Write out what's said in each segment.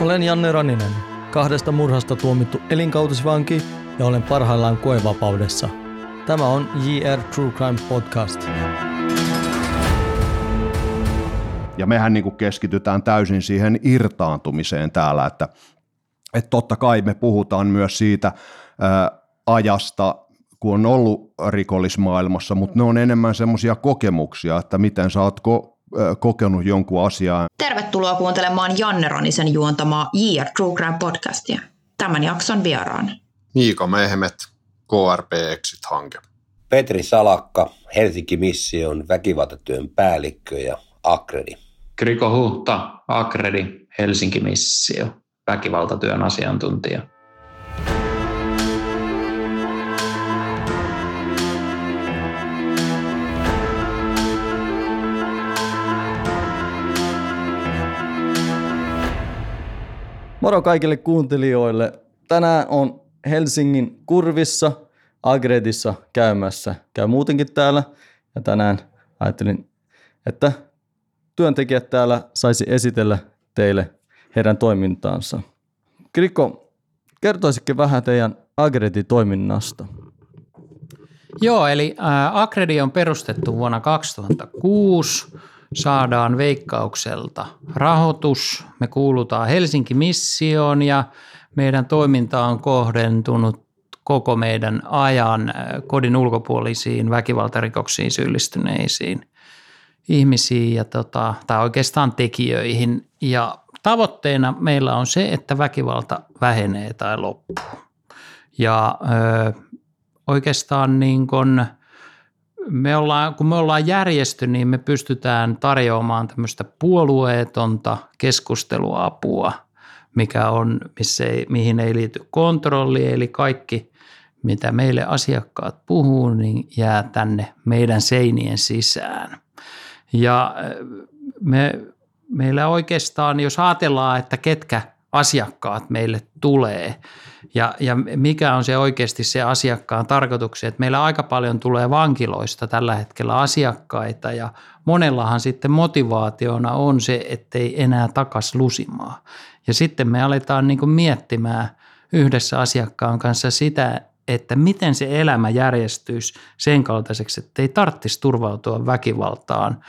Olen Janne Raninen, kahdesta murhasta tuomittu elinkautisvanki ja olen parhaillaan koevapaudessa. Tämä on JR True Crime Podcast. Ja mehän niin kuin keskitytään täysin siihen irtaantumiseen täällä, että, että totta kai me puhutaan myös siitä ää, ajasta, kun on ollut rikollismaailmassa, mutta ne on enemmän semmoisia kokemuksia, että miten sä oot ko- kokenut jonkun asiaa. Tervetuloa kuuntelemaan Janne Ronisen juontamaa JR True Crime podcastia. Tämän jakson vieraan. Miika Mehmet, KRP Exit-hanke. Petri Salakka, Helsinki Mission väkivaltatyön päällikkö ja Akredi. Kriko Huhta, Akredi, Helsinki Missio, väkivaltatyön asiantuntija. Moro kaikille kuuntelijoille. Tänään on Helsingin kurvissa Agredissa käymässä. Käy muutenkin täällä ja tänään ajattelin, että työntekijät täällä saisi esitellä teille heidän toimintaansa. Krikko, kertoisitko vähän teidän Agredin toiminnasta? Joo, eli Agredi on perustettu vuonna 2006 saadaan veikkaukselta rahoitus. Me kuulutaan Helsinki Missioon ja meidän toiminta on kohdentunut koko meidän ajan kodin ulkopuolisiin väkivaltarikoksiin syyllistyneisiin ihmisiin ja tota, tai oikeastaan tekijöihin. Ja tavoitteena meillä on se, että väkivalta vähenee tai loppuu. Ja ö, oikeastaan niin kuin – me ollaan, kun me ollaan järjestö, niin me pystytään tarjoamaan tämmöistä puolueetonta keskusteluapua, mikä on, missä ei, mihin ei liity kontrolli, eli kaikki, mitä meille asiakkaat puhuu, niin jää tänne meidän seinien sisään. Ja me, meillä oikeastaan, jos ajatellaan, että ketkä asiakkaat meille tulee – ja, ja mikä on se oikeasti se asiakkaan tarkoituksia, että meillä aika paljon tulee vankiloista tällä hetkellä asiakkaita ja monellahan sitten motivaationa on se, ettei enää takas lusimaa. Ja sitten me aletaan niin miettimään yhdessä asiakkaan kanssa sitä, että miten se elämä järjestyisi sen kaltaiseksi, että ei tarvitsisi turvautua väkivaltaan,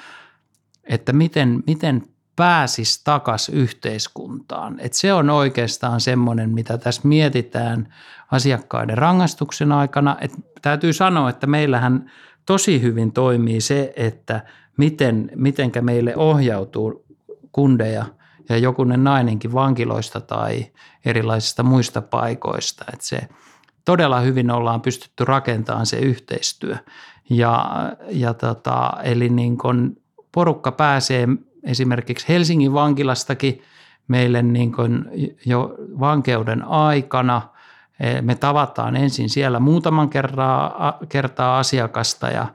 että miten, miten pääsisi takaisin yhteiskuntaan. Et se on oikeastaan semmoinen, mitä tässä mietitään asiakkaiden rangaistuksen aikana. Et täytyy sanoa, että meillähän tosi hyvin toimii se, että miten, mitenkä meille ohjautuu kundeja ja jokunen nainenkin vankiloista tai erilaisista muista paikoista. Et se todella hyvin ollaan pystytty rakentamaan se yhteistyö. Ja, ja tota, eli niin kun porukka pääsee esimerkiksi Helsingin vankilastakin meille niin kuin jo vankeuden aikana. E, me tavataan ensin siellä muutaman kertaa, kertaa asiakasta ja,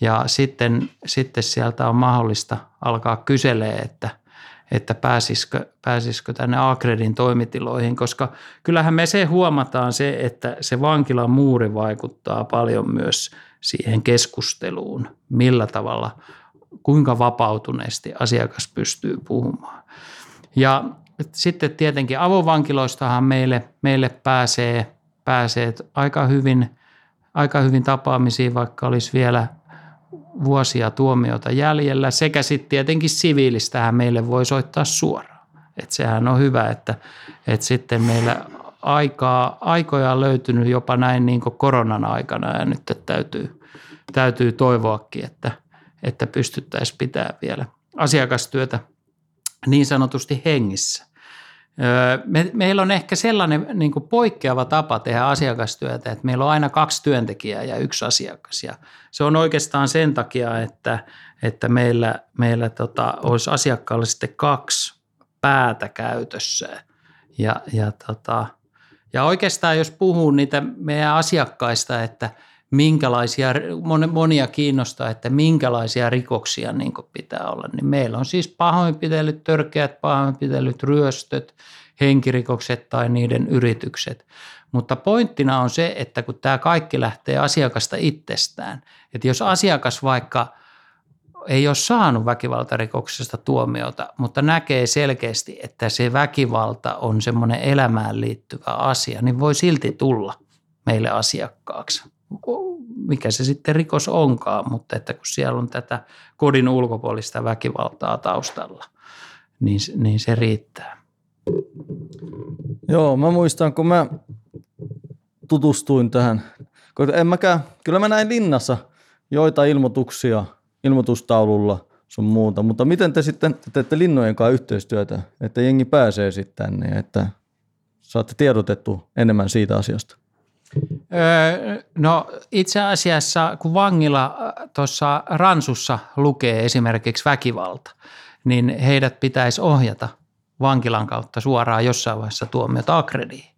ja sitten, sitten sieltä on mahdollista alkaa kyselee, että, että pääsisikö, pääsisikö tänne Akredin toimitiloihin, koska kyllähän me se huomataan se, että se vankilan muuri vaikuttaa paljon myös siihen keskusteluun, millä tavalla – kuinka vapautuneesti asiakas pystyy puhumaan. Ja sitten tietenkin avovankiloistahan meille, meille pääsee, pääsee aika, hyvin, aika hyvin tapaamisiin, vaikka olisi vielä vuosia tuomiota jäljellä. Sekä sitten tietenkin siviilistähän meille voi soittaa suoraan. Et sehän on hyvä, että, että sitten meillä aikaa, aikoja on löytynyt jopa näin niin koronan aikana ja nyt täytyy, täytyy toivoakin, että – että pystyttäisiin pitää vielä asiakastyötä niin sanotusti hengissä. Me, meillä on ehkä sellainen niin kuin poikkeava tapa tehdä asiakastyötä, että meillä on aina kaksi työntekijää ja yksi asiakas. Ja se on oikeastaan sen takia, että, että meillä, meillä tota, olisi asiakkaalla sitten kaksi päätä käytössä. Ja, ja, tota, ja oikeastaan jos puhuu niitä meidän asiakkaista, että – minkälaisia, monia kiinnostaa, että minkälaisia rikoksia niin pitää olla. Niin meillä on siis pahoinpitelyt, törkeät pahoinpitelyt, ryöstöt, henkirikokset tai niiden yritykset. Mutta pointtina on se, että kun tämä kaikki lähtee asiakasta itsestään, että jos asiakas vaikka ei ole saanut väkivaltarikoksesta tuomiota, mutta näkee selkeästi, että se väkivalta on semmoinen elämään liittyvä asia, niin voi silti tulla meille asiakkaaksi. Mikä se sitten rikos onkaan, mutta että kun siellä on tätä kodin ulkopuolista väkivaltaa taustalla, niin, niin se riittää. Joo, mä muistan, kun mä tutustuin tähän, en mäkään, kyllä mä näin linnassa joita ilmoituksia ilmoitustaululla sun muuta, mutta miten te sitten teette linnojen kanssa yhteistyötä, että jengi pääsee sitten tänne, että saatte tiedotettu enemmän siitä asiasta? Öö, no itse asiassa, kun vangilla tuossa ransussa lukee esimerkiksi väkivalta, niin heidät pitäisi ohjata vankilan kautta suoraan jossain vaiheessa tuomiota Akrediin.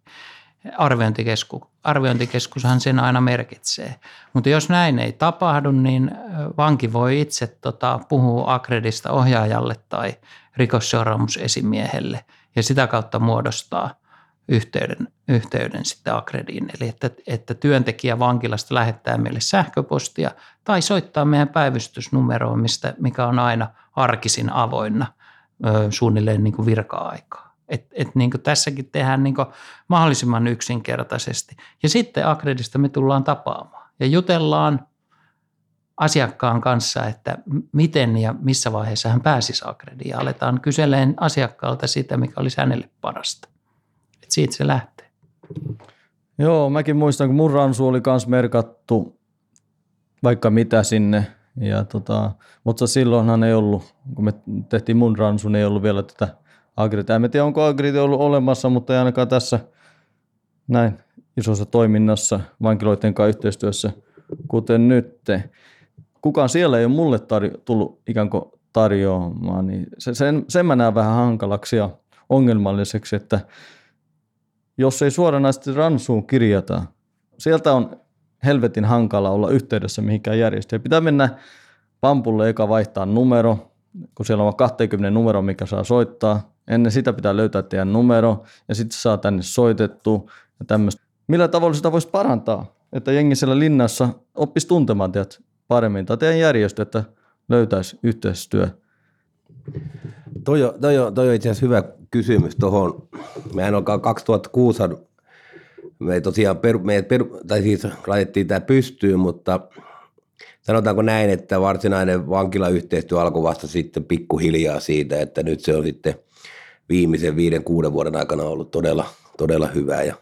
Arviointikesku, arviointikeskushan sen aina merkitsee. Mutta jos näin ei tapahdu, niin vanki voi itse tota, puhua Akredista ohjaajalle tai rikosseuraamusesimiehelle ja sitä kautta muodostaa yhteyden, yhteyden sitten Akrediin. Eli että, että työntekijä vankilasta lähettää meille sähköpostia tai soittaa meidän päivystysnumeroon, mistä, mikä on aina arkisin avoinna suunnilleen niin kuin virka-aikaa. Et, et niin kuin tässäkin tehdään niin kuin mahdollisimman yksinkertaisesti. Ja sitten Akredista me tullaan tapaamaan ja jutellaan asiakkaan kanssa, että miten ja missä vaiheessa hän pääsisi Akrediin. Aletaan kyseleen asiakkaalta sitä, mikä olisi hänelle parasta. Et siitä se lähtee. Joo, mäkin muistan, kun mun ransu oli myös merkattu vaikka mitä sinne. Ja tota, mutta silloinhan ei ollut, kun me tehtiin mun ransu, niin ei ollut vielä tätä Agrit. En tiedä, onko Agrit ollut olemassa, mutta ei ainakaan tässä näin isossa toiminnassa vankiloiden kanssa yhteistyössä, kuten nyt. Kukaan siellä ei ole mulle tarjo- tullut ikään kuin tarjoamaan, niin se, sen, sen mä näen vähän hankalaksi ja ongelmalliseksi, että jos ei suoranaisesti ransuun kirjata, sieltä on helvetin hankala olla yhteydessä mihinkään järjestöön. Pitää mennä pampulle eka vaihtaa numero, kun siellä on 20 numero, mikä saa soittaa. Ennen sitä pitää löytää teidän numero ja sitten saa tänne soitettu ja tämmöistä. Millä tavalla sitä voisi parantaa, että jengi siellä linnassa oppisi tuntemaan teidät paremmin tai teidän järjestö, että löytäisi yhteistyö? Toi on, toi on, toi on itse asiassa hyvä kysymys tuohon. Mehän alkaa 2006, me tosiaan peru, meidät peru, tai siis laitettiin tämä pystyyn, mutta sanotaanko näin, että varsinainen vankilayhteistyö alkoi vasta sitten pikkuhiljaa siitä, että nyt se on sitten viimeisen viiden, kuuden vuoden aikana ollut todella, todella hyvää ja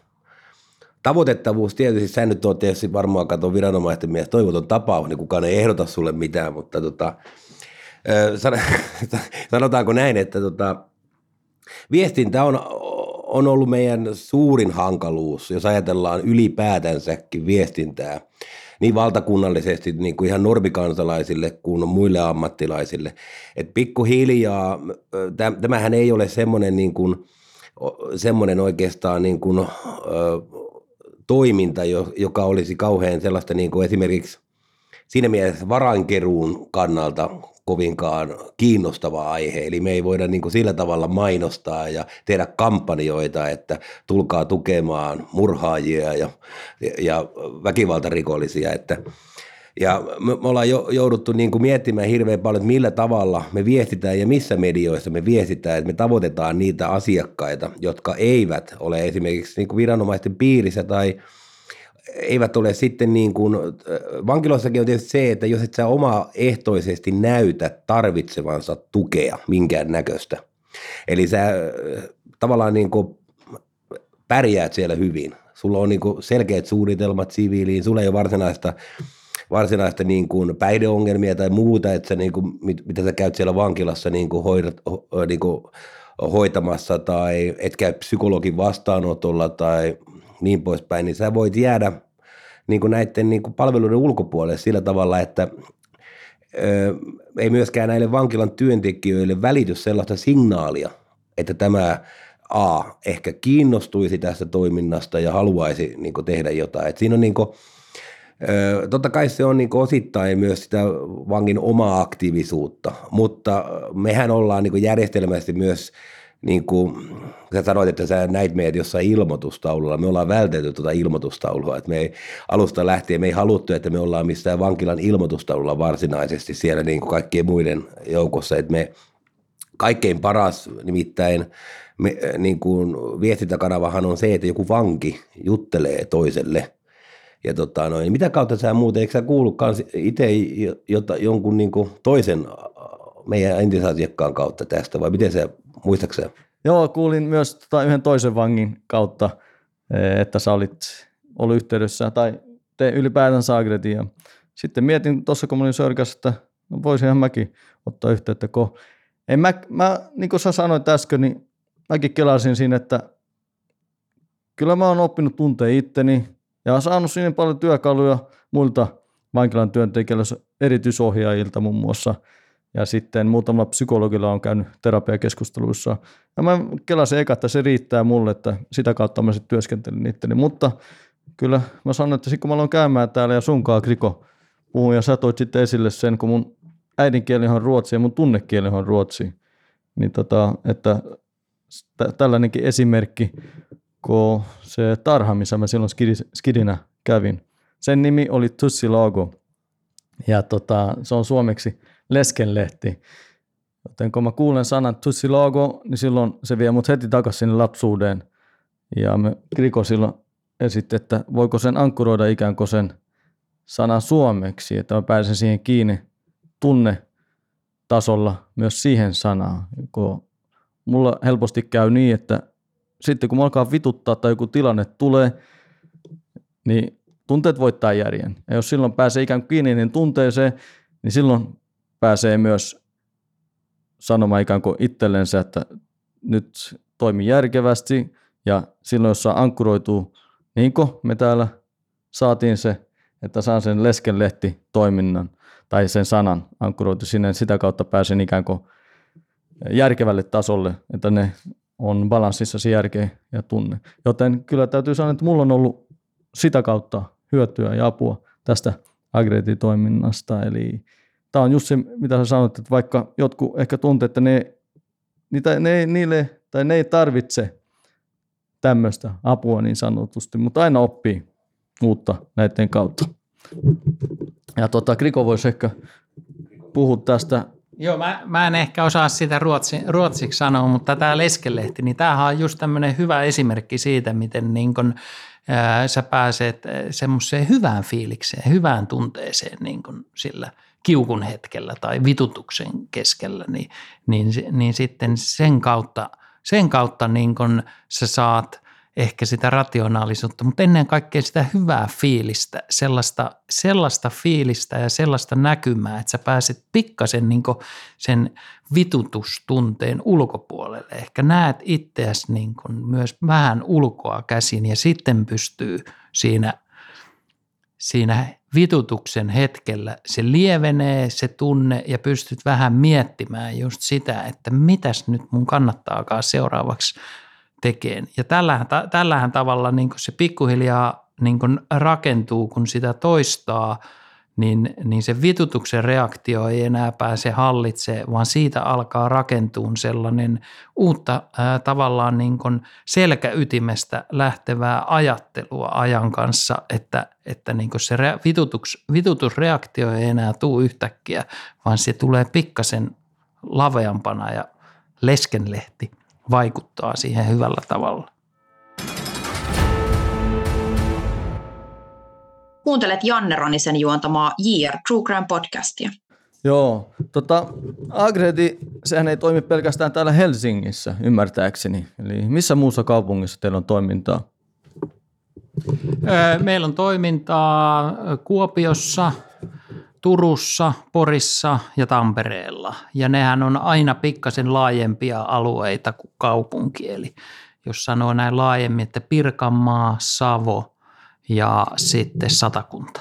Tavoitettavuus tietysti, sä nyt oot tietysti varmaan katon viranomaisten mielestä toivoton tapaus, niin kukaan ei ehdota sulle mitään, mutta tota, sanotaanko näin, että tota, viestintä on, on ollut meidän suurin hankaluus, jos ajatellaan ylipäätänsäkin viestintää niin valtakunnallisesti niin kuin ihan normikansalaisille kuin muille ammattilaisille. Et pikkuhiljaa, tämähän ei ole semmoinen, niin kuin, semmoinen oikeastaan niin kuin, toiminta, joka olisi kauhean sellaista niin kuin esimerkiksi siinä mielessä varankeruun kannalta kovinkaan kiinnostava aihe. Eli me ei voida niin kuin sillä tavalla mainostaa ja tehdä kampanjoita, että tulkaa tukemaan murhaajia ja, ja väkivaltarikollisia. Että, ja me, me ollaan jo, jouduttu niin kuin miettimään hirveän paljon, että millä tavalla me viestitään ja missä medioissa me viestitään, että me tavoitetaan niitä asiakkaita, jotka eivät ole esimerkiksi niin kuin viranomaisten piirissä tai – eivät ole sitten niin kuin, vankiloissakin on tietysti se, että jos et sä ehtoisesti näytä tarvitsevansa tukea minkään näköistä, eli sä tavallaan niin kuin pärjäät siellä hyvin, sulla on niin kuin selkeät suunnitelmat siviiliin, sulla ei ole varsinaista varsinaista niin kuin päihdeongelmia tai muuta, että sä niin kuin, mit, mitä sä käyt siellä vankilassa niin kuin hoidat, ho, niin kuin hoitamassa tai et käy psykologin vastaanotolla tai niin poispäin, niin sä voit jäädä niin kuin näiden niin kuin palveluiden ulkopuolelle sillä tavalla, että ö, ei myöskään näille vankilan työntekijöille välity sellaista signaalia, että tämä A ehkä kiinnostuisi tästä toiminnasta ja haluaisi niin kuin tehdä jotain. Et siinä on niin kuin, totta kai se on niin osittain myös sitä vangin omaa aktiivisuutta, mutta mehän ollaan niin järjestelmästi myös niin kuin sä sanoit, että sä näit meidät jossain ilmoitustaululla. Me ollaan vältetty tuota ilmoitustaulua. Että me ei, alusta lähtien me ei haluttu, että me ollaan missään vankilan ilmoitustaululla varsinaisesti siellä niin kuin kaikkien muiden joukossa. Että me kaikkein paras nimittäin me, niin kuin viestintäkanavahan on se, että joku vanki juttelee toiselle. Ja tota noin, mitä kautta sä muuten, eikö sä kuullutkaan itse jonkun niin kuin toisen meidän entisasiakkaan kautta tästä vai miten se, muistaakseni? Joo, kuulin myös tota, yhden toisen vangin kautta, eh, että sä olit ollut yhteydessä tai te ylipäätään Sagretin. Ja sitten mietin tuossa, kun olin Sörkäs, että no voisinhan mäkin ottaa yhteyttä, kun en mä, mä, niin kuin sä sanoit äsken, niin mäkin kelasin siinä, että kyllä mä oon oppinut tuntea itteni ja saanut siinä paljon työkaluja muilta vankilan työntekijöiltä, erityisohjaajilta muun muassa – ja sitten muutamalla psykologilla on käynyt terapiakeskusteluissa. Ja mä kelasin eka, että se riittää mulle, että sitä kautta mä sitten työskentelin itteni. Mutta kyllä mä sanoin, että sitten kun mä aloin käymään täällä ja sunkaan Kriko puhun ja sä toit sitten esille sen, kun mun äidinkieli on ruotsi ja mun tunnekieli on ruotsi, niin tota, että tällainenkin esimerkki, kun se tarha, missä mä silloin skidinä kävin, sen nimi oli Tussi Lago. Ja tota, se on suomeksi leskenlehti. Joten kun mä kuulen sanan Tussilago, niin silloin se vie mut heti takaisin sinne lapsuuteen. Ja me Kriko silloin esitti, että voiko sen ankkuroida ikään kuin sen sanan suomeksi, että mä pääsen siihen kiinni tunne tasolla myös siihen sanaan. Kun mulla helposti käy niin, että sitten kun mä alkaa vituttaa tai joku tilanne tulee, niin tunteet voittaa järjen. Ja jos silloin pääsee ikään kuin kiinni niin tunteeseen, niin silloin pääsee myös sanomaan ikään kuin itsellensä, että nyt toimi järkevästi ja silloin jos saa ankkuroituu, niin kuin me täällä saatiin se, että saan sen leskenlehti toiminnan tai sen sanan ankkuroitu sinne, sitä kautta pääsen ikään kuin järkevälle tasolle, että ne on balanssissa se järkeä ja tunne. Joten kyllä täytyy sanoa, että mulla on ollut sitä kautta hyötyä ja apua tästä agreetitoiminnasta, eli tämä on just se, mitä sä sanoit, että vaikka jotkut ehkä tuntee, että ne, niitä, ne, niille, tai ne ei tarvitse tämmöistä apua niin sanotusti, mutta aina oppii uutta näiden kautta. Ja tota, Kriko voisi ehkä puhua tästä. Joo, mä, mä en ehkä osaa sitä ruotsi, ruotsiksi sanoa, mutta tämä leskelehti, niin tämähän on just tämmöinen hyvä esimerkki siitä, miten niin kun, ää, sä pääset semmoiseen hyvään fiilikseen, hyvään tunteeseen niin kun sillä – kiukun hetkellä tai vitutuksen keskellä, niin, niin, niin sitten sen kautta, sen kautta niin kun sä saat ehkä sitä rationaalisuutta, mutta ennen kaikkea sitä hyvää fiilistä, sellaista, sellaista fiilistä ja sellaista näkymää, että sä pääset pikkasen niin sen vitutustunteen ulkopuolelle. Ehkä näet itseäsi niin myös vähän ulkoa käsin ja sitten pystyy siinä, siinä vitutuksen hetkellä se lievenee se tunne ja pystyt vähän miettimään just sitä, että mitäs nyt mun kannattaakaan seuraavaksi tekeen. Ja tällähän, tällähän tavalla niin se pikkuhiljaa niin rakentuu, kun sitä toistaa – niin, niin se vitutuksen reaktio ei enää pääse hallitse, vaan siitä alkaa rakentua sellainen uutta ää, tavallaan niin kuin selkäytimestä lähtevää ajattelua ajan kanssa, että, että niin kuin se re, vitutus, vitutusreaktio ei enää tule yhtäkkiä, vaan se tulee pikkasen laveampana ja leskenlehti vaikuttaa siihen hyvällä tavalla. Kuuntelet Janne Ronisen juontamaa Year True Crime podcastia. Joo, tota, Agredi, sehän ei toimi pelkästään täällä Helsingissä, ymmärtääkseni. Eli missä muussa kaupungissa teillä on toimintaa? Meillä on toimintaa Kuopiossa, Turussa, Porissa ja Tampereella. Ja nehän on aina pikkasen laajempia alueita kuin kaupunki. Eli jos sanoo näin laajemmin, että Pirkanmaa, Savo – ja sitten satakunta.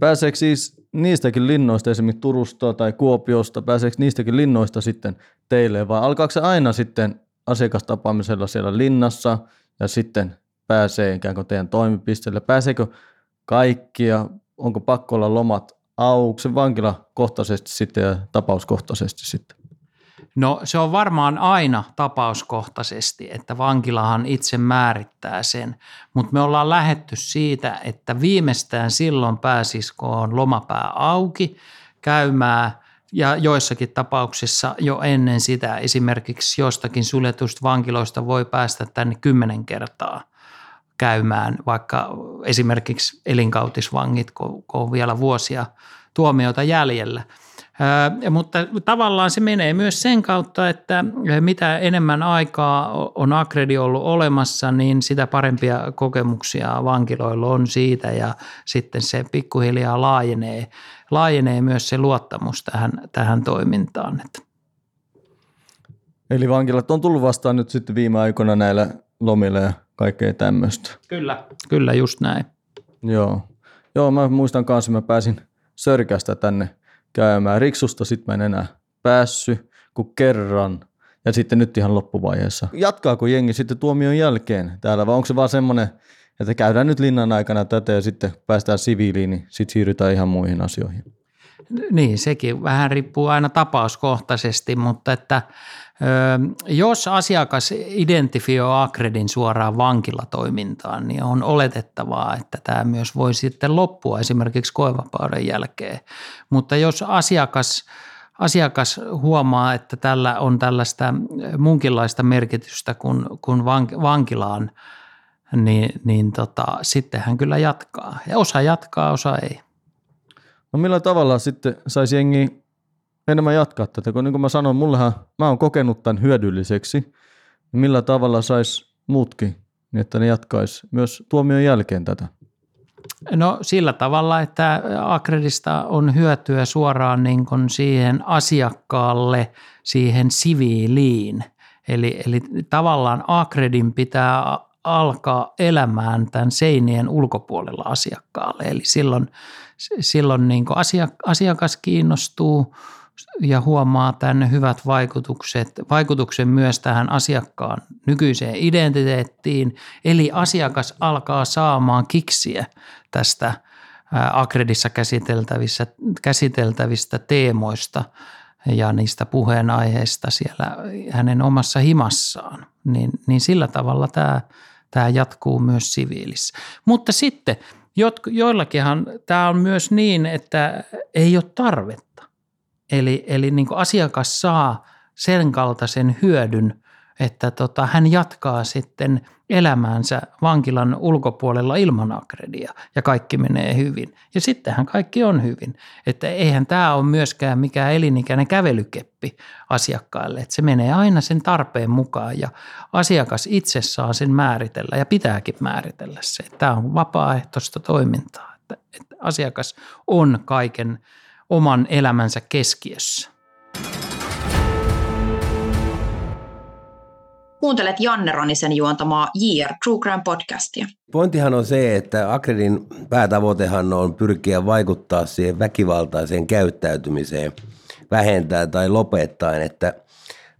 Pääseekö siis niistäkin linnoista, esimerkiksi Turusta tai Kuopiosta, pääseekö niistäkin linnoista sitten teille vai alkaako se aina sitten asiakastapaamisella siellä linnassa ja sitten pääsee ikään kuin teidän toimipisteelle? Pääseekö kaikki ja onko pakko olla lomat auki vankila kohtaisesti sitten ja tapauskohtaisesti sitten? No se on varmaan aina tapauskohtaisesti, että vankilahan itse määrittää sen, mutta me ollaan lähetty siitä, että viimeistään silloin pääsisikö on lomapää auki käymään ja joissakin tapauksissa jo ennen sitä esimerkiksi jostakin suljetusta vankiloista voi päästä tänne kymmenen kertaa käymään, vaikka esimerkiksi elinkautisvangit, kun on vielä vuosia tuomiota jäljellä – mutta tavallaan se menee myös sen kautta, että mitä enemmän aikaa on Akredi ollut olemassa, niin sitä parempia kokemuksia vankiloilla on siitä ja sitten se pikkuhiljaa laajenee, laajenee myös se luottamus tähän, tähän toimintaan. Eli vankilat on tullut vastaan nyt sitten viime aikoina näillä lomilla ja kaikkea tämmöistä. Kyllä, kyllä just näin. Joo. Joo, mä muistan kanssa, mä pääsin Sörkästä tänne – käymään. Riksusta sitten mä en enää päässyt kuin kerran. Ja sitten nyt ihan loppuvaiheessa. Jatkaako jengi sitten tuomion jälkeen täällä vai onko se vaan semmoinen, että käydään nyt linnan aikana tätä ja sitten päästään siviiliin, niin sitten siirrytään ihan muihin asioihin? Niin, sekin vähän riippuu aina tapauskohtaisesti, mutta että jos asiakas identifioi Akredin suoraan vankilatoimintaan, niin on oletettavaa, että tämä myös voi sitten loppua esimerkiksi koevapauden jälkeen. Mutta jos asiakas, asiakas huomaa, että tällä on tällaista munkinlaista merkitystä kuin, kuin vankilaan, niin, niin tota, sitten hän kyllä jatkaa. Ja osa jatkaa, osa ei. No millä tavalla sitten saisi jengi enemmän jatkaa tätä, kun niin kuin mä sanoin, mullehan, mä oon kokenut tämän hyödylliseksi, niin millä tavalla sais muutkin, niin että ne jatkais myös tuomion jälkeen tätä? No sillä tavalla, että Akredista on hyötyä suoraan niin kuin siihen asiakkaalle, siihen siviiliin. Eli, eli tavallaan Akredin pitää alkaa elämään tämän seinien ulkopuolella asiakkaalle. Eli silloin, silloin niin asiakas kiinnostuu ja huomaa tämän hyvät vaikutukset, vaikutuksen myös tähän asiakkaan nykyiseen identiteettiin. Eli asiakas alkaa saamaan kiksiä tästä Akredissa käsiteltävistä, käsiteltävistä teemoista ja niistä puheenaiheista siellä hänen omassa himassaan. Niin, niin sillä tavalla tämä, tämä jatkuu myös siviilissä. Mutta sitten joillakinhan tämä on myös niin, että ei ole tarvetta Eli, eli niin kuin asiakas saa sen kaltaisen hyödyn, että tota, hän jatkaa sitten elämäänsä vankilan ulkopuolella ilman akredia ja kaikki menee hyvin. Ja sittenhän kaikki on hyvin. Että eihän tämä ole myöskään mikään elinikäinen kävelykeppi asiakkaille. Että se menee aina sen tarpeen mukaan ja asiakas itse saa sen määritellä ja pitääkin määritellä se. Tämä on vapaaehtoista toimintaa. Että, että asiakas on kaiken oman elämänsä keskiössä. Kuuntelet Janne Ronisen juontamaa JR True Crime podcastia. Pointtihan on se, että Akredin päätavoitehan on pyrkiä vaikuttaa siihen väkivaltaiseen käyttäytymiseen, vähentää tai lopettaa, että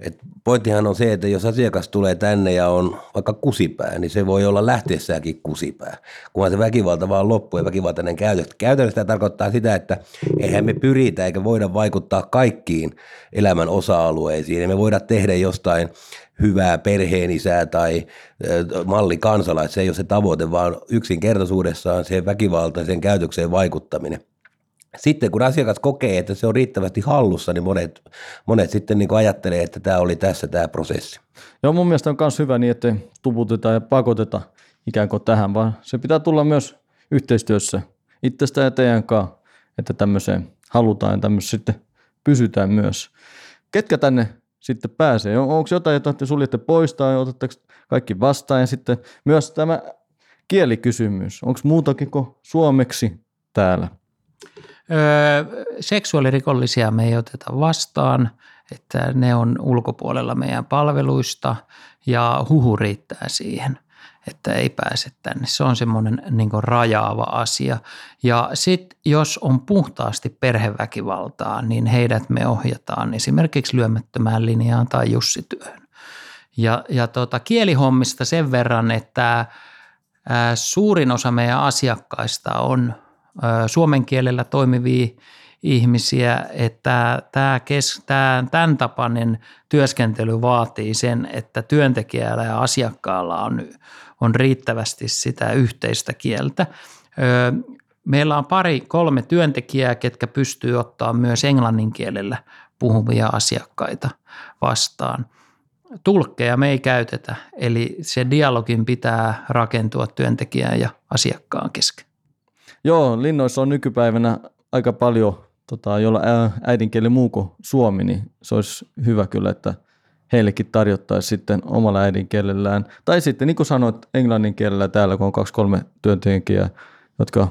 et pointtihan on se, että jos asiakas tulee tänne ja on vaikka kusipää, niin se voi olla lähteessäänkin kusipää, kunhan se väkivalta vaan loppuu ja väkivaltainen käytös. Käytännössä tämä tarkoittaa sitä, että eihän me pyritä eikä voida vaikuttaa kaikkiin elämän osa-alueisiin. Ja me voida tehdä jostain hyvää perheenisää tai malli kansalaista. Se ei ole se tavoite, vaan yksinkertaisuudessaan se väkivaltaisen käytökseen vaikuttaminen – sitten kun asiakas kokee, että se on riittävästi hallussa, niin monet, monet sitten niin ajattelee, että tämä oli tässä tämä prosessi. Joo, mun mielestä on myös hyvä niin, että tuputeta ja pakoteta ikään kuin tähän, vaan se pitää tulla myös yhteistyössä itsestä ja teidän kanssa, että tämmöiseen halutaan ja tämmöisessä sitten pysytään myös. Ketkä tänne sitten pääsee? Onko jotain, jota te suljette pois tai otatteko kaikki vastaan? Ja sitten myös tämä kielikysymys. Onko muutakin kuin suomeksi täällä? Öö, seksuaalirikollisia me ei oteta vastaan, että ne on ulkopuolella meidän palveluista ja huhu riittää siihen, että ei pääse tänne. Se on semmoinen niin rajaava asia. Ja sitten jos on puhtaasti perheväkivaltaa, niin heidät me ohjataan esimerkiksi lyömättömään linjaan tai jussityöhön. Ja, ja tota, kielihommista sen verran, että ää, suurin osa meidän asiakkaista on suomen kielellä toimivia ihmisiä, että tämä kes, tämä, tämän tapainen työskentely vaatii sen, että työntekijällä ja asiakkaalla on, on riittävästi sitä yhteistä kieltä. Meillä on pari, kolme työntekijää, ketkä pystyy ottaa myös englannin kielellä puhuvia asiakkaita vastaan. Tulkkeja me ei käytetä, eli se dialogin pitää rakentua työntekijän ja asiakkaan kesken. Joo, linnoissa on nykypäivänä aika paljon, tota, jolla äidinkieli muu kuin suomi, niin se olisi hyvä kyllä, että heillekin tarjottaisiin sitten omalla äidinkielellään. Tai sitten niin kuin sanoit, englannin kielellä täällä, kun on kaksi kolme työntekijää, jotka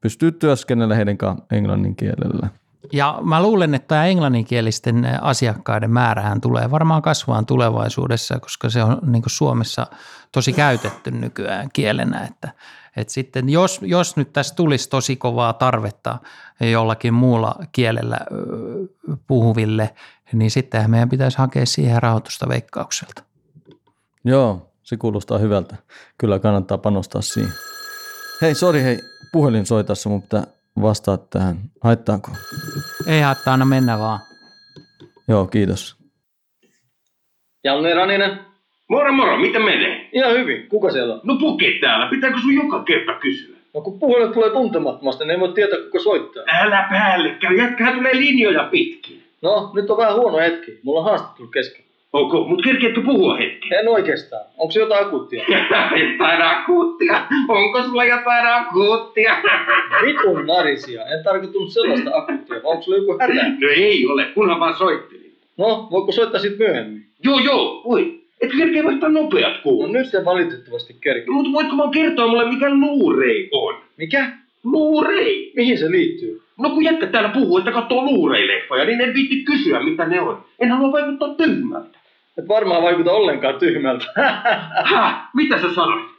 pystyy työskennellä heidän kanssaan englannin kielellä. Ja mä luulen, että tämä englanninkielisten asiakkaiden määrähän tulee varmaan kasvaan tulevaisuudessa, koska se on niin Suomessa tosi käytetty nykyään kielenä, että, että sitten jos, jos nyt tässä tulisi tosi kovaa tarvetta jollakin muulla kielellä puhuville, niin sittenhän meidän pitäisi hakea siihen rahoitusta veikkaukselta. Joo, se kuulostaa hyvältä. Kyllä kannattaa panostaa siihen. Hei, sori, hei, puhelin soi tässä, pitää vastaa tähän. Haittaako? Ei haittaa, anna mennä vaan. Joo, kiitos. Janne Raninen. Moro moro, miten menee? Ihan hyvin. Kuka siellä on? No puke täällä. Pitääkö sun joka kerta kysyä? No kun puhelin tulee tuntemattomasti, niin ei voi tietää kuka soittaa. Älä päällekään. Jätkähän tulee linjoja pitkin. No, nyt on vähän huono hetki. Mulla on haastattelu kesken. Onko, mut kerkeetkö puhua hetki? En oikeastaan. Onko se jotain akuuttia? jotain akuuttia? Onko sulla jotain akuuttia? Vitun narisia. En tarkoittanut sellaista akuuttia, vaan onko sulla joku hätä? No ei ole, kunhan vaan soittelin. No, voiko soittaa sit myöhemmin? Joo, joo, voi. Et kerkeä vaihtaa nopeat kuulut. No nyt se valitettavasti kerkeä. No, mutta voitko vaan kertoa mulle, mikä luurei on? Mikä? Luurei. Mihin se liittyy? No kun jätkä täällä puhuu, että katsoo luureileffoja, niin en viitti kysyä, mitä ne on. En halua vaikuttaa tyhmältä. Et varmaan vaikuta ollenkaan tyhmältä. Häh? Mitä sä sanoit?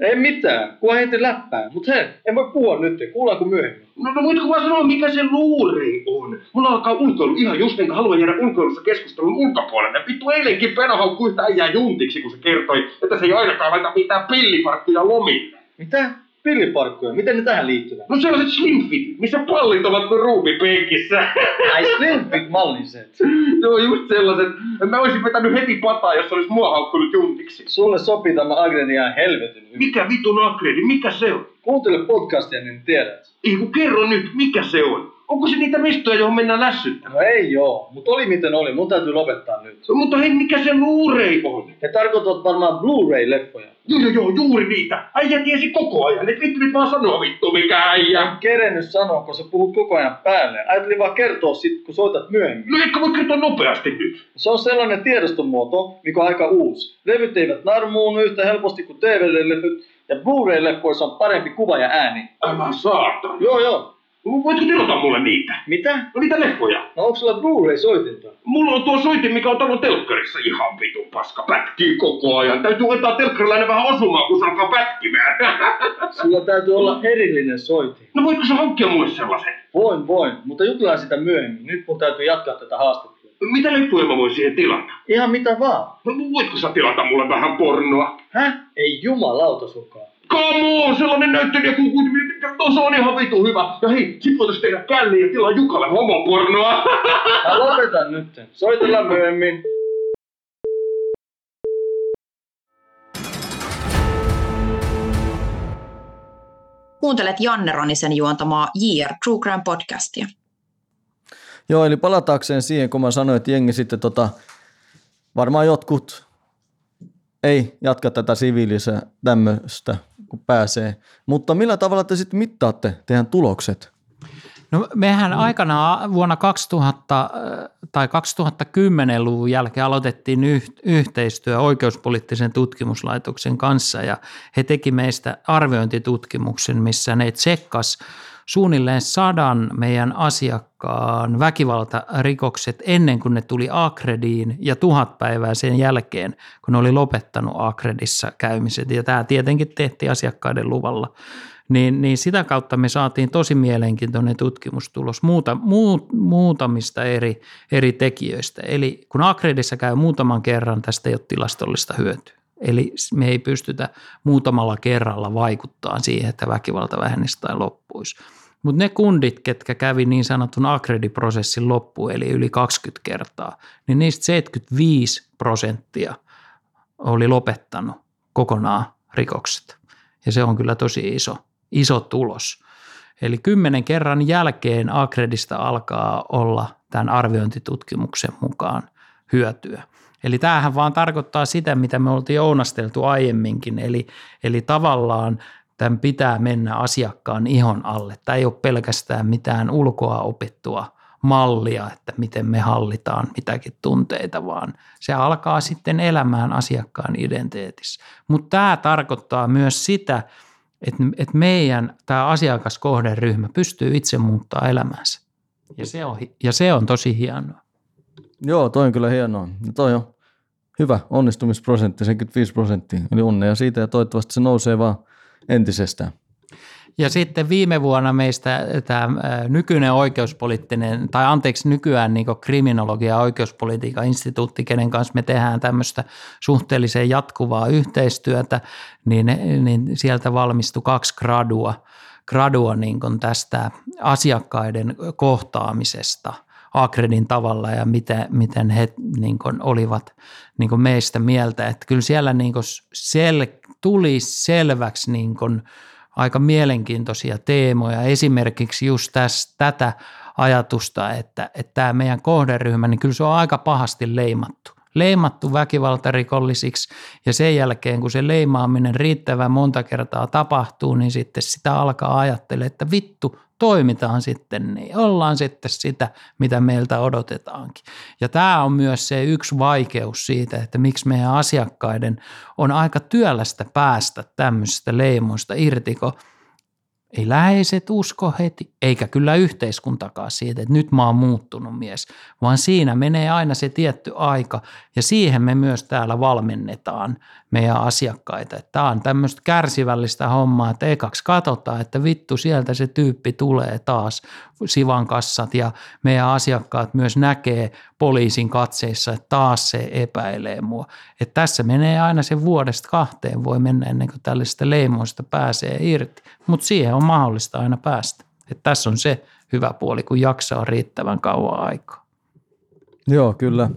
Ei mitään, kun heitin läppää. Mut hei, en voi puhua nyt, kuullaanko myöhemmin? No, no voitko vaan sanoa, mikä se luurei on? Mulla alkaa ulkoilu ihan just enkä halua jäädä ulkoilussa keskustelun ulkopuolelle. Vittu eilenkin Peno haukkui yhtä äijää juntiksi, kun se kertoi, että se ei ainakaan laita mitään pillifarkkuja lomille. Mitä? Pilliparkkuja, miten ne tähän liittyvät? No sellaiset slimfit, missä pallit ovat kuin ruumipenkissä. Ai slimfit malliset. Joo, just sellaiset. Mä olisin vetänyt heti pataa, jos olisi mua haukkunut juntiksi. Sulle sopii tämä Agredi ihan helvetin hyvin. Mikä vitun Agredi, mikä se on? Kuuntele podcastia, niin tiedät. Ei kun kerro nyt, mikä se on? Onko se niitä mestoja, johon mennään lässyttämään? No ei joo, mutta oli miten oli, mun täytyy lopettaa nyt. No, mutta hei, mikä se Blu-ray on? He tarkoitat varmaan Blu-ray-leffoja. Joo, joo, joo, juuri niitä. Äijä tiesi koko ajan. Et vittu nyt vaan sanoa vittu mikä äijä. En kerennyt sanoa, kun sä puhut koko ajan päälle. Ajattelin vaan kertoa sit, kun soitat myöhemmin. No etkö voi kertoa nopeasti nyt? Se on sellainen tiedostomuoto, mikä on aika uusi. Levyt eivät narmuun yhtä helposti kuin DVD-levyt, ja Blu-ray-leffoissa on parempi kuva ja ääni. Älä saata. Joo, joo. Voitko tilata mulle niitä? Mitä? No niitä leffoja. No onko sulla Blu-ray-soitinta? Mulla on tuo soitin, mikä on talon telkkarissa ihan vitun paska. Pätkii koko ajan. Täytyy ottaa telkkarilainen vähän osumaan, kun se alkaa pätkimään. Sulla täytyy olla erillinen soitin. No voitko sä hankkia mulle sellaisen? Voin, voin, mutta jutellaan sitä myöhemmin. Nyt mun täytyy jatkaa tätä haastattelua. Mitä leffoja mä voin siihen tilata? Ihan mitä vaan. No voitko sä tilata mulle vähän pornoa? Häh? Ei jumalauta sunkaan. Come on, sellainen näyttelijä kuin no, se on ihan vitu hyvä. Ja hei, sit voitais tehdä källi ja tilaa Jukalle homopornoa. Mä lopetan nyt. Soitellaan myöhemmin. Kuuntelet Janne Ranisen juontamaa JR True Crime podcastia. Joo, eli palataakseen siihen, kun mä sanoin, että jengi sitten tota, varmaan jotkut ei jatka tätä siviilistä tämmöistä, kun pääsee. Mutta millä tavalla te sitten mittaatte teidän tulokset? No mehän aikanaan vuonna 2000 tai 2010-luvun jälkeen aloitettiin yhteistyö oikeuspoliittisen tutkimuslaitoksen kanssa ja he teki meistä arviointitutkimuksen, missä ne tsekkas suunnilleen sadan meidän asiakkaan väkivaltarikokset ennen kuin ne tuli Akrediin ja tuhat päivää sen jälkeen, kun ne oli lopettanut Akredissa käymiset. Ja tämä tietenkin tehtiin asiakkaiden luvalla. Niin, niin sitä kautta me saatiin tosi mielenkiintoinen tutkimustulos muuta, muut, muutamista eri, eri tekijöistä. Eli kun Akredissa käy muutaman kerran, tästä ei ole tilastollista hyötyä. Eli me ei pystytä muutamalla kerralla vaikuttaa siihen, että väkivalta vähennisi tai loppuisi. Mutta ne kundit, ketkä kävi niin sanotun akrediprosessin loppuun, eli yli 20 kertaa, niin niistä 75 prosenttia oli lopettanut kokonaan rikokset. Ja se on kyllä tosi iso, iso tulos. Eli kymmenen kerran jälkeen Akredista alkaa olla tämän arviointitutkimuksen mukaan hyötyä. Eli tämähän vaan tarkoittaa sitä, mitä me oltiin ounasteltu aiemminkin, eli, eli tavallaan tämän pitää mennä asiakkaan ihon alle. Tämä ei ole pelkästään mitään ulkoa opittua mallia, että miten me hallitaan mitäkin tunteita, vaan se alkaa sitten elämään asiakkaan identietissä. Mutta tämä tarkoittaa myös sitä, että, että meidän tämä asiakaskohderyhmä pystyy itse muuttaa elämänsä. Ja se on, ja se on tosi hienoa. Joo, toi on kyllä hienoa. Ja toi on hyvä onnistumisprosentti, 75 prosenttia. Eli onnea siitä ja toivottavasti se nousee vaan entisestään. Ja sitten viime vuonna meistä tämä nykyinen oikeuspoliittinen, tai anteeksi nykyään niin kriminologia ja oikeuspolitiikan instituutti, kenen kanssa me tehdään tämmöistä suhteellisen jatkuvaa yhteistyötä, niin, niin sieltä valmistui kaksi gradua, gradua niin tästä asiakkaiden kohtaamisesta – Akredin tavalla ja miten, miten he niin kuin olivat niin kuin meistä mieltä. Että kyllä siellä niin kuin sel, tuli selväksi niin kuin aika mielenkiintoisia teemoja. Esimerkiksi just tässä, tätä ajatusta, että, että tämä meidän kohderyhmä, niin kyllä se on aika pahasti leimattu leimattu väkivaltarikollisiksi ja sen jälkeen kun se leimaaminen riittävän monta kertaa tapahtuu, niin sitten sitä alkaa ajattelemaan, että vittu, toimitaan sitten niin, ollaan sitten sitä, mitä meiltä odotetaankin. Ja tämä on myös se yksi vaikeus siitä, että miksi meidän asiakkaiden on aika työlästä päästä tämmöisistä leimoista irti, kun ei läheiset usko heti, eikä kyllä yhteiskuntakaan siitä, että nyt mä oon muuttunut mies, vaan siinä menee aina se tietty aika ja siihen me myös täällä valmennetaan meidän asiakkaita. Tämä on tämmöistä kärsivällistä hommaa, että ekaksi katsotaan, että vittu sieltä se tyyppi tulee taas Sivan kassat ja meidän asiakkaat myös näkee poliisin katseissa, että taas se epäilee mua. Että tässä menee aina se vuodesta kahteen voi mennä ennen kuin tällaisista leimoista pääsee irti, mutta siihen on mahdollista aina päästä. Että tässä on se hyvä puoli, kun jaksaa riittävän kauan aikaa. Joo, kyllä.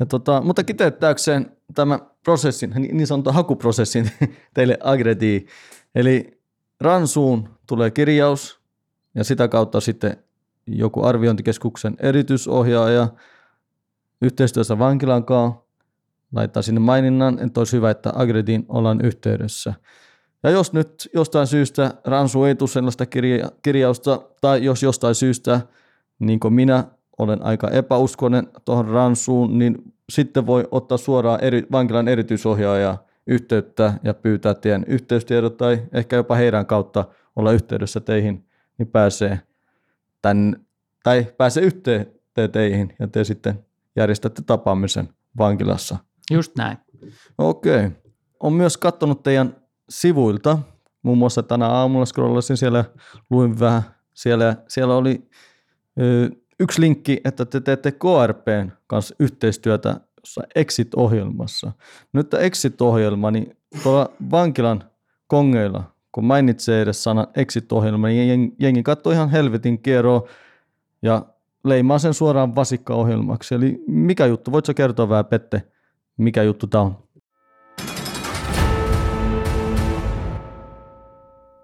Ja tota, mutta kiteyttääkseen tämä prosessin, niin sanottu hakuprosessin teille Agredi. Eli ransuun tulee kirjaus ja sitä kautta sitten joku arviointikeskuksen erityisohjaaja yhteistyössä vankilan kanssa laittaa sinne maininnan, että olisi hyvä, että Agrediin ollaan yhteydessä. Ja jos nyt jostain syystä Ransu ei tule sellaista kirja- kirjausta, tai jos jostain syystä, niin kuin minä olen aika epäuskonen tuohon Ransuun, niin sitten voi ottaa suoraan eri, vankilan erityisohjaajaa yhteyttä ja pyytää teidän yhteystiedot tai ehkä jopa heidän kautta olla yhteydessä teihin, niin pääsee, tän, tai pääsee yhteyteen teihin ja te sitten järjestätte tapaamisen vankilassa. Just näin. Okei. Okay. On myös katsonut teidän sivuilta, muun muassa tänä aamulla scrollasin siellä, luin vähän siellä, siellä oli ö, yksi linkki, että te teette KRPn kanssa yhteistyötä Exit-ohjelmassa. Nyt tämä Exit-ohjelma, niin tuolla vankilan kongeilla, kun mainitsee edes sanan Exit-ohjelma, niin jengi, katsoo ihan helvetin kierroa ja leimaa sen suoraan vasikkaohjelmaksi. Eli mikä juttu? Voitko kertoa vähän, Pette, mikä juttu tämä on?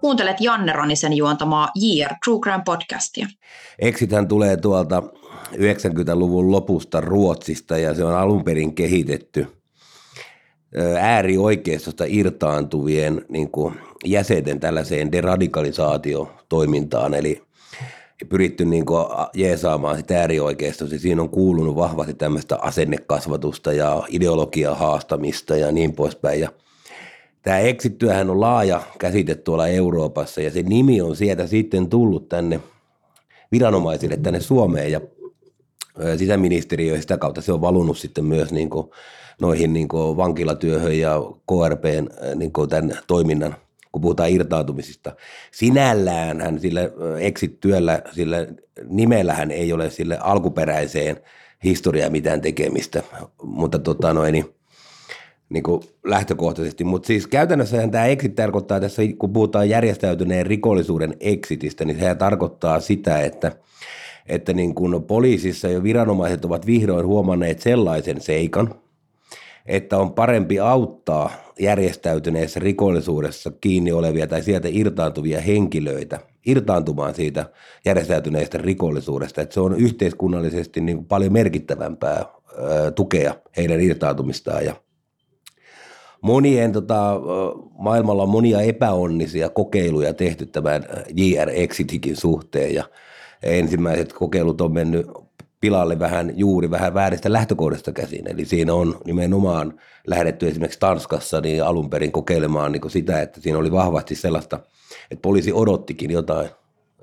Kuuntelet Janne Ronisen juontamaa JR True Crime podcastia. Exithän tulee tuolta 90-luvun lopusta Ruotsista ja se on alun perin kehitetty äärioikeistosta irtaantuvien niin kuin, jäsenten tällaiseen deradikalisaatiotoimintaan, eli pyritty niin kuin, jeesaamaan sitä äärioikeistosta. Siinä on kuulunut vahvasti tämmöistä asennekasvatusta ja ideologian haastamista ja niin poispäin. Ja Tämä exit-työhän on laaja käsite tuolla Euroopassa ja se nimi on sieltä sitten tullut tänne viranomaisille tänne Suomeen ja sisäministeriö sitä kautta se on valunut sitten myös niin kuin noihin niin kuin vankilatyöhön ja KRPn niin kuin tämän toiminnan, kun puhutaan irtaantumisista. Sinällään hän sillä exit-työllä, sillä nimellähän ei ole sille alkuperäiseen historiaan mitään tekemistä, mutta tota noin, niin niin kuin lähtökohtaisesti. Mutta siis käytännössähän tämä exit tarkoittaa tässä, kun puhutaan järjestäytyneen rikollisuuden exitistä, niin sehän tarkoittaa sitä, että, että niin kuin poliisissa jo viranomaiset ovat vihdoin huomanneet sellaisen seikan, että on parempi auttaa järjestäytyneessä rikollisuudessa kiinni olevia tai sieltä irtaantuvia henkilöitä irtaantumaan siitä järjestäytyneestä rikollisuudesta. Että se on yhteiskunnallisesti niin kuin paljon merkittävämpää tukea heidän irtaantumistaan ja monien, tota, maailmalla on monia epäonnisia kokeiluja tehty tämän JR Exitikin suhteen ja ensimmäiset kokeilut on mennyt pilalle vähän juuri vähän vääristä lähtökohdista käsin. Eli siinä on nimenomaan lähdetty esimerkiksi Tanskassa niin alun perin kokeilemaan niin sitä, että siinä oli vahvasti sellaista, että poliisi odottikin jotain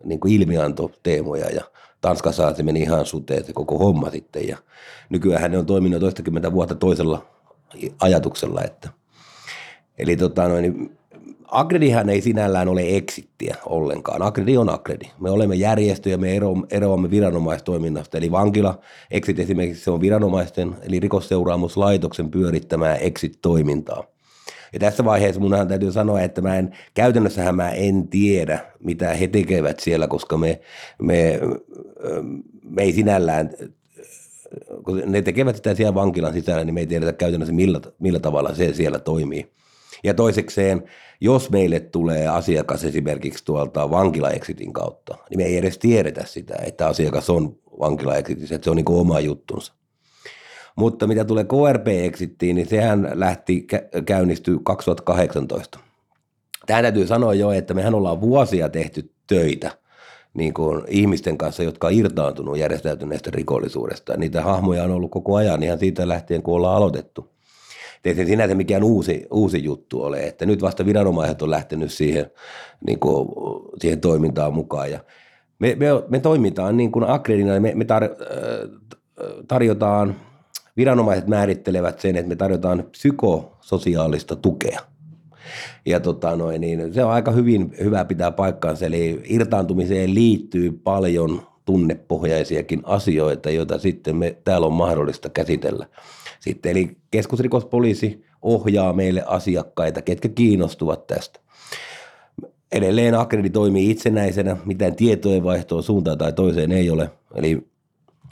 niin ilmiantoteemoja ja Tanskassa se meni ihan suteen se koko homma sitten ja nykyään ne on toiminut toistakymmentä vuotta toisella ajatuksella, että eli tota noin, Agredihan ei sinällään ole exittiä ollenkaan. Agredi on Agredi. Me olemme järjestö ja me eroamme viranomaistoiminnasta. Eli vankila, exit esimerkiksi se on viranomaisten, eli rikosseuraamuslaitoksen pyörittämää exit-toimintaa. Ja tässä vaiheessa munhan täytyy sanoa, että mä en, käytännössähän mä en tiedä, mitä he tekevät siellä, koska me, me, me ei sinällään, kun ne tekevät sitä siellä vankilan sisällä, niin me ei tiedetä käytännössä millä, millä tavalla se siellä toimii. Ja toisekseen, jos meille tulee asiakas esimerkiksi tuolta vankilaexitin kautta, niin me ei edes tiedetä sitä, että asiakas on vankilaexitissä, että se on niin oma juttunsa. Mutta mitä tulee KRP-exittiin, niin sehän lähti käynnistyä 2018. Tähän täytyy sanoa jo, että mehän ollaan vuosia tehty töitä niin kuin ihmisten kanssa, jotka on irtaantunut järjestäytyneestä rikollisuudesta. Niitä hahmoja on ollut koko ajan ihan siitä lähtien, kun ollaan aloitettu ei se sinänsä mikään uusi, uusi juttu ole, että nyt vasta viranomaiset on lähtenyt siihen, niin kuin, siihen toimintaan mukaan. Ja me, me, me toimitaan niin kuin Akredina, me, me tar, tarjotaan, viranomaiset määrittelevät sen, että me tarjotaan psykososiaalista tukea. Ja tota noin, niin se on aika hyvin hyvä pitää paikkaansa, eli irtaantumiseen liittyy paljon tunnepohjaisiakin asioita, joita sitten me täällä on mahdollista käsitellä sitten. Eli keskusrikospoliisi ohjaa meille asiakkaita, ketkä kiinnostuvat tästä. Edelleen Akredi toimii itsenäisenä, mitään tietojen vaihtoa suuntaan tai toiseen ei ole. Eli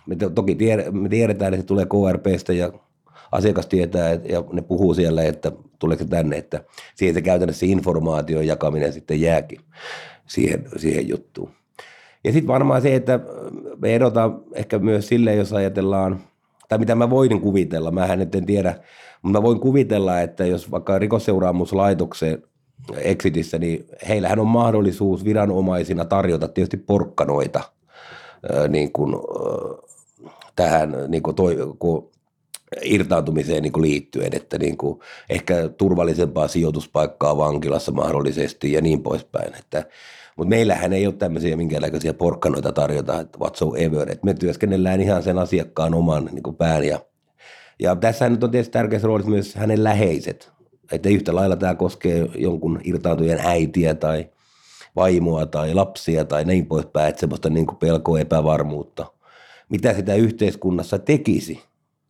me toki me tiedetään, että se tulee KRPstä ja asiakas tietää ja ne puhuu siellä, että tuleeko se tänne, että siihen se käytännössä informaation jakaminen sitten jääkin siihen, siihen juttuun. Ja sitten varmaan se, että me erotaan ehkä myös silleen, jos ajatellaan tai mitä mä voin kuvitella, mä en tiedä, mutta mä voin kuvitella, että jos vaikka rikosseuraamuslaitoksen exitissä, niin heillähän on mahdollisuus viranomaisina tarjota tietysti porkkanoita niin kuin, tähän niin kuin toi, kun irtaantumiseen niin kuin liittyen, että niin kuin ehkä turvallisempaa sijoituspaikkaa vankilassa mahdollisesti ja niin poispäin. Että mutta meillähän ei ole tämmöisiä minkäänlaisia porkkanoita tarjota, että whatsoever. Että me työskennellään ihan sen asiakkaan oman niin kuin pään. Ja, ja tässä nyt on tietysti tärkeässä roolissa myös hänen läheiset. Että yhtä lailla tämä koskee jonkun irtaantujen äitiä tai vaimoa tai lapsia tai niin poispäin, että semmoista niin kuin pelkoa epävarmuutta. Mitä sitä yhteiskunnassa tekisi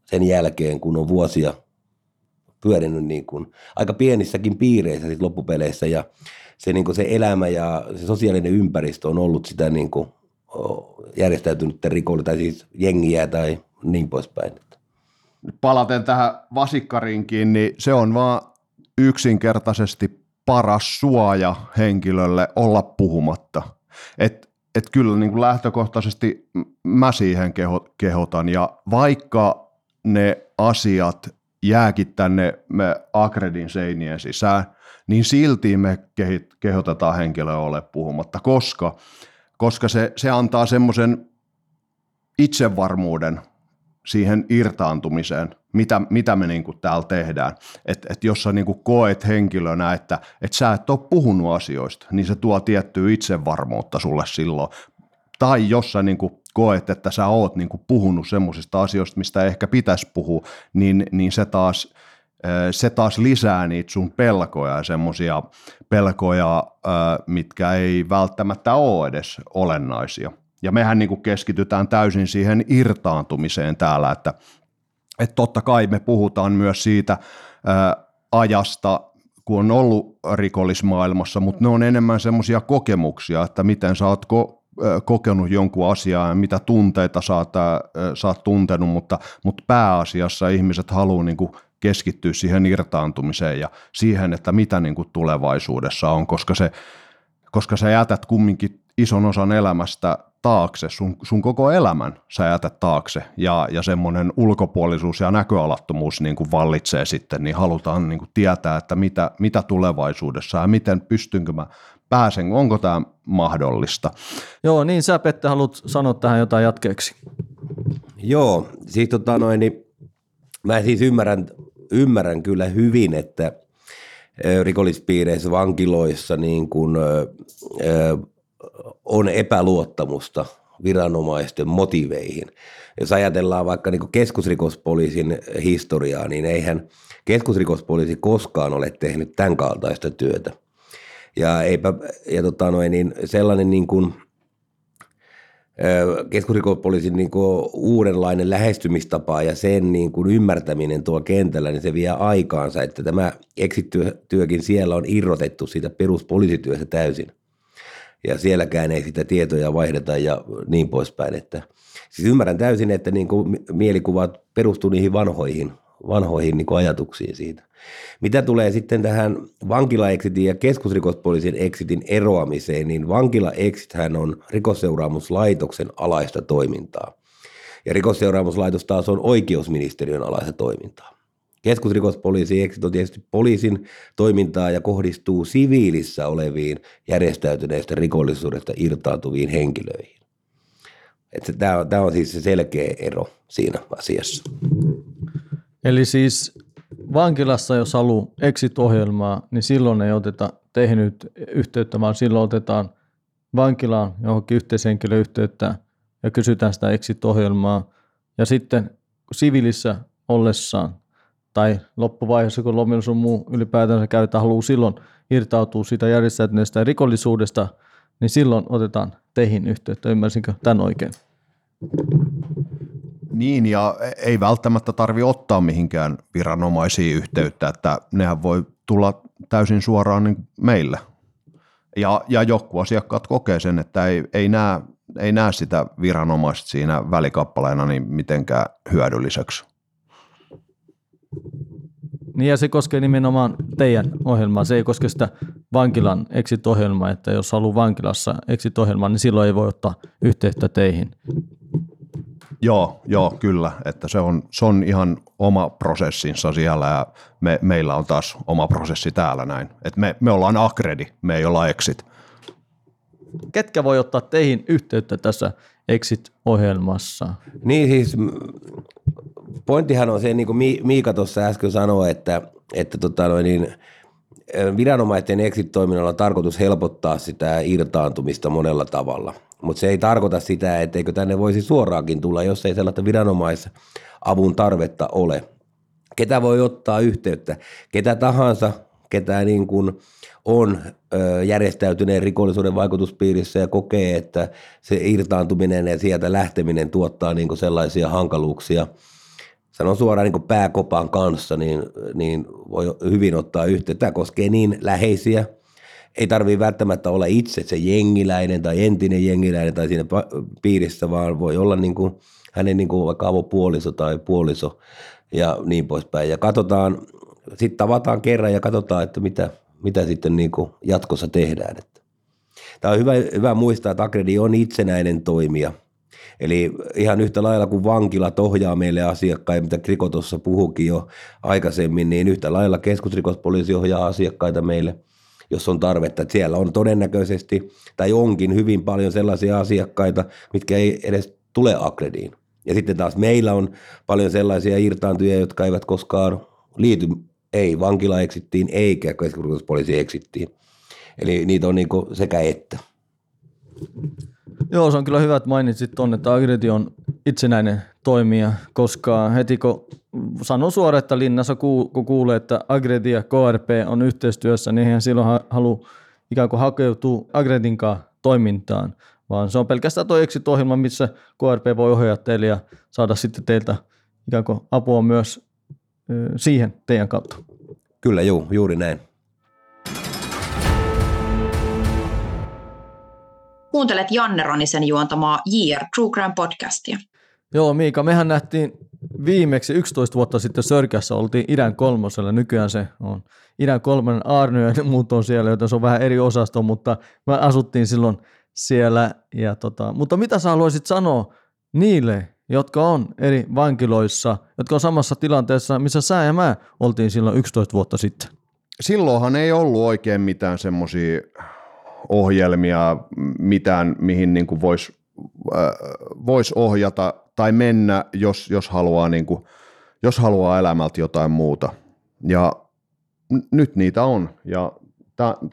sen jälkeen, kun on vuosia pyörinyt niin kuin aika pienissäkin piireissä sit loppupeleissä ja se, niin kuin se elämä ja se sosiaalinen ympäristö on ollut sitä niin kuin järjestäytynyttä rikollista, tai siis jengiä tai niin poispäin. Palaten tähän vasikkarinkin, niin se on vaan yksinkertaisesti paras suoja henkilölle olla puhumatta. Et, et kyllä niin kuin lähtökohtaisesti mä siihen keho, kehotan, ja vaikka ne asiat jääkin tänne me Akredin seinien sisään, niin silti me kehotetaan henkilöä ole puhumatta, koska, koska se, se antaa semmoisen itsevarmuuden siihen irtaantumiseen, mitä, mitä me niin täällä tehdään. Että et jos sä niin koet henkilönä, että et sä et ole puhunut asioista, niin se tuo tiettyä itsevarmuutta sulle silloin. Tai jos sä niin koet, että sä oot niin puhunut semmoisista asioista, mistä ehkä pitäisi puhua, niin, niin se taas – se taas lisää niitä sun pelkoja ja semmoisia pelkoja, mitkä ei välttämättä ole edes olennaisia. Ja mehän niin kuin keskitytään täysin siihen irtaantumiseen täällä, että, että totta kai me puhutaan myös siitä ajasta, kun on ollut rikollismaailmassa, mutta ne on enemmän semmoisia kokemuksia, että miten sä oot kokenut jonkun asiaa ja mitä tunteita sä oot, sä oot tuntenut, mutta, mutta pääasiassa ihmiset haluaa niin keskittyä siihen irtaantumiseen ja siihen, että mitä niin kuin tulevaisuudessa on, koska, se, koska sä jätät kumminkin ison osan elämästä taakse, sun, sun koko elämän sä jätät taakse ja, ja semmoinen ulkopuolisuus ja näköalattomuus niin kuin vallitsee sitten, niin halutaan niin kuin tietää, että mitä, mitä tulevaisuudessa ja miten pystynkö mä pääsen, onko tämä mahdollista. Joo, niin sä Pette haluat sanoa tähän jotain jatkeeksi. Joo, siis tota noin, niin mä siis ymmärrän, ymmärrän kyllä hyvin, että rikollispiireissä, vankiloissa niin kun, ö, ö, on epäluottamusta viranomaisten motiveihin. Jos ajatellaan vaikka niin keskusrikospoliisin historiaa, niin eihän keskusrikospoliisi koskaan ole tehnyt tämän kaltaista työtä. Ja, eipä, ja tota noin, niin sellainen niin kuin, keskusrikospoliisin niin kuin uudenlainen lähestymistapa ja sen niin kuin ymmärtäminen tuo kentällä, niin se vie aikaansa, että tämä exit-työkin siellä on irrotettu siitä peruspoliisityöstä täysin ja sielläkään ei sitä tietoja vaihdeta ja niin poispäin. Että, siis ymmärrän täysin, että niin kuin mielikuvat perustuu niihin vanhoihin, vanhoihin niin kuin ajatuksiin siitä. Mitä tulee sitten tähän vankila-exitin ja keskusrikospoliisin exitin eroamiseen, niin vankila-exithän on rikosseuraamuslaitoksen alaista toimintaa. Ja rikosseuraamuslaitos taas on oikeusministeriön alaista toimintaa. Keskusrikospoliisi exit on tietysti poliisin toimintaa ja kohdistuu siviilissä oleviin järjestäytyneistä rikollisuudesta irtaantuviin henkilöihin. Tämä on, on siis se selkeä ero siinä asiassa. Eli siis vankilassa, jos haluaa exit-ohjelmaa, niin silloin ei oteta tehnyt yhteyttä, vaan silloin otetaan vankilaan johonkin yhteishenkilöyhteyttä ja kysytään sitä exit-ohjelmaa. Ja sitten siviilissä ollessaan tai loppuvaiheessa, kun lomilla sun muu ylipäätänsä käytetään, haluaa silloin irtautua siitä järjestäytyneestä rikollisuudesta, niin silloin otetaan teihin yhteyttä. Ymmärsinkö tämän oikein? Niin, ja ei välttämättä tarvi ottaa mihinkään viranomaisiin yhteyttä, että nehän voi tulla täysin suoraan niin meille. Ja, ja joku asiakkaat kokee sen, että ei, ei, näe, ei näe sitä viranomaista siinä välikappaleena niin mitenkään hyödylliseksi. Niin ja se koskee nimenomaan teidän ohjelmaa. Se ei koske sitä vankilan exit-ohjelmaa, että jos haluaa vankilassa exit-ohjelmaa, niin silloin ei voi ottaa yhteyttä teihin. Joo, joo, kyllä, että se on, se on ihan oma prosessinsa siellä ja me, meillä on taas oma prosessi täällä näin. Et me, me ollaan Akredi, me ei olla Exit. Ketkä voi ottaa teihin yhteyttä tässä Exit-ohjelmassa? Niin siis pointtihan on se, niin kuin Miika tuossa äsken sanoi, että, että tota noin, niin, viranomaisten exit-toiminnalla on tarkoitus helpottaa sitä irtaantumista monella tavalla. Mutta se ei tarkoita sitä, etteikö tänne voisi suoraankin tulla, jos ei sellaista viranomaisavun tarvetta ole. Ketä voi ottaa yhteyttä? Ketä tahansa, ketä niin kuin on järjestäytyneen rikollisuuden vaikutuspiirissä ja kokee, että se irtaantuminen ja sieltä lähteminen tuottaa niin kuin sellaisia hankaluuksia – sanon suoraan niin pääkopan kanssa, niin, niin voi hyvin ottaa yhteyttä. Tämä koskee niin läheisiä, ei tarvitse välttämättä olla itse se jengiläinen tai entinen jengiläinen tai siinä piirissä, vaan voi olla niin kuin hänen niin kuin vaikka avopuoliso tai puoliso ja niin poispäin. Ja katsotaan, sitten tavataan kerran ja katsotaan, että mitä, mitä sitten niin kuin jatkossa tehdään. Tämä on hyvä, hyvä muistaa, että Akredi on itsenäinen toimija – Eli ihan yhtä lailla kuin vankilat ohjaa meille asiakkaita, mitä Kriko tuossa puhukin jo aikaisemmin, niin yhtä lailla keskusrikospoliisi ohjaa asiakkaita meille, jos on tarvetta. Että siellä on todennäköisesti tai onkin hyvin paljon sellaisia asiakkaita, mitkä ei edes tule Akrediin. Ja sitten taas meillä on paljon sellaisia irtaantuja, jotka eivät koskaan liity, ei vankila eksittiin eikä keskusrikospoliisi eksittiin. Eli niitä on niin sekä että. Joo, se on kyllä hyvä, että mainitsit tuonne, että Agredi on itsenäinen toimija, koska heti kun sanon suoraan, että linnassa kun kuulee, että Agredi ja KRP on yhteistyössä, niin hän silloin halua ikään kuin hakeutua Agredin toimintaan, vaan se on pelkästään tuo exit-ohjelma, missä KRP voi ohjata teille ja saada sitten teiltä ikään kuin apua myös siihen teidän kautta. Kyllä, juu, juuri näin. Kuuntelet Janne Ronisen juontamaa JR True Crime podcastia. Joo, Miika, mehän nähtiin viimeksi 11 vuotta sitten Sörkässä, oltiin idän kolmosella, nykyään se on idän kolmonen Arny ja muut on siellä, joten se on vähän eri osasto, mutta me asuttiin silloin siellä. Ja tota, mutta mitä sä haluaisit sanoa niille, jotka on eri vankiloissa, jotka on samassa tilanteessa, missä sä ja mä oltiin silloin 11 vuotta sitten? Silloinhan ei ollut oikein mitään semmoisia ohjelmia, mitään mihin niin voisi äh, vois ohjata tai mennä, jos, jos, haluaa, niin kuin, jos haluaa elämältä jotain muuta. Ja n- nyt niitä on ja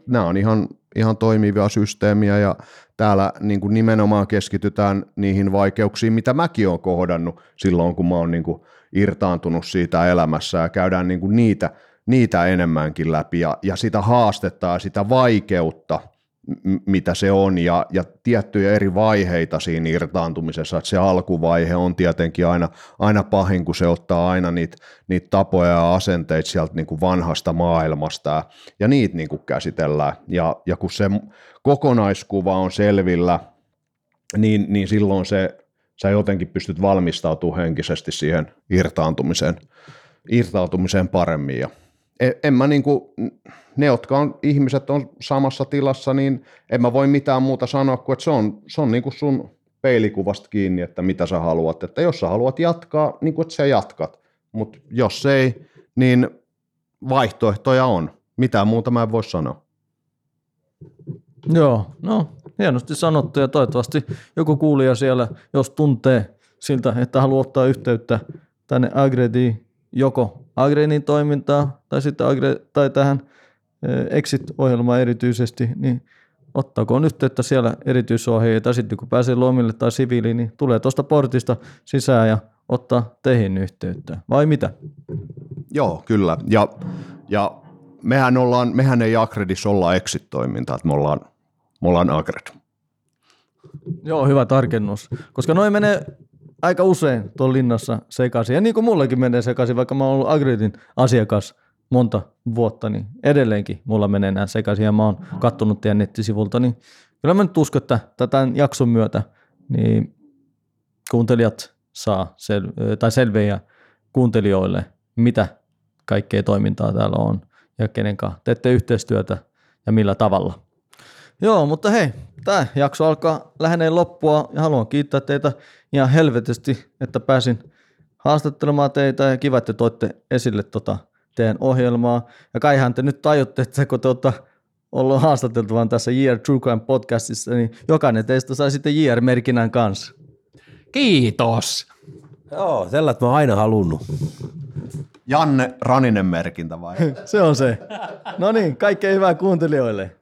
nämä on ihan, ihan toimivia systeemiä ja täällä niin kuin nimenomaan keskitytään niihin vaikeuksiin, mitä mäkin olen kohdannut silloin, kun mä oon niin kuin irtaantunut siitä elämässä ja käydään niin kuin niitä, niitä enemmänkin läpi ja, ja sitä haastetta ja sitä vaikeutta – mitä se on, ja, ja tiettyjä eri vaiheita siinä irtaantumisessa, että se alkuvaihe on tietenkin aina, aina pahin, kun se ottaa aina niitä, niitä tapoja ja asenteita sieltä niin kuin vanhasta maailmasta, ja, ja niitä niin kuin käsitellään, ja, ja kun se kokonaiskuva on selvillä, niin, niin silloin se, sä jotenkin pystyt valmistautumaan henkisesti siihen irtaantumiseen, irtaantumiseen paremmin, ja en, en mä niin kuin, ne, jotka on, ihmiset on samassa tilassa, niin en mä voi mitään muuta sanoa kuin, että se on, se on niin kuin sun peilikuvasta kiinni, että mitä sä haluat. Että jos sä haluat jatkaa, niin kuin, että sä jatkat. Mutta jos ei, niin vaihtoehtoja on. Mitään muuta mä en voi sanoa. Joo, no hienosti sanottu ja toivottavasti joku kuulija siellä, jos tuntee siltä, että haluaa ottaa yhteyttä tänne Agrediin, joko Agrenin toimintaa tai sitten Agre, tai tähän Exit-ohjelmaan erityisesti, niin ottakoon yhteyttä siellä erityisohjeita, tai sitten kun pääsee lomille tai siviiliin, niin tulee tuosta portista sisään ja ottaa teihin yhteyttä. Vai mitä? Joo, kyllä. Ja, ja mehän, ollaan, mehän ei Agredis olla exit-toiminta, että me ollaan, me ollaan Agred. Joo, hyvä tarkennus. Koska noin menee aika usein tuolla linnassa sekaisin. Ja niin kuin mullekin menee sekaisin, vaikka mä oon ollut Agridin asiakas monta vuotta, niin edelleenkin mulla menee nämä sekaisin ja mä oon kattonut teidän nettisivulta, niin kyllä mä nyt uskon, että tämän jakson myötä niin kuuntelijat saa sel- tai selviä kuuntelijoille, mitä kaikkea toimintaa täällä on ja kenen kanssa teette yhteistyötä ja millä tavalla. Joo, mutta hei, tämä jakso alkaa lähenee loppua ja haluan kiittää teitä ihan helvetisti, että pääsin haastattelemaan teitä ja kiva, että toitte esille tota teidän ohjelmaa. Ja kaihan te nyt tajutte, että kun te olette ollut haastateltavan tässä Year True Crime podcastissa, niin jokainen teistä sai sitten JR-merkinnän kanssa. Kiitos. Joo, sellaista mä oon aina halunnut. Janne Raninen merkintä vai? se on se. No niin, kaikkea hyvää kuuntelijoille.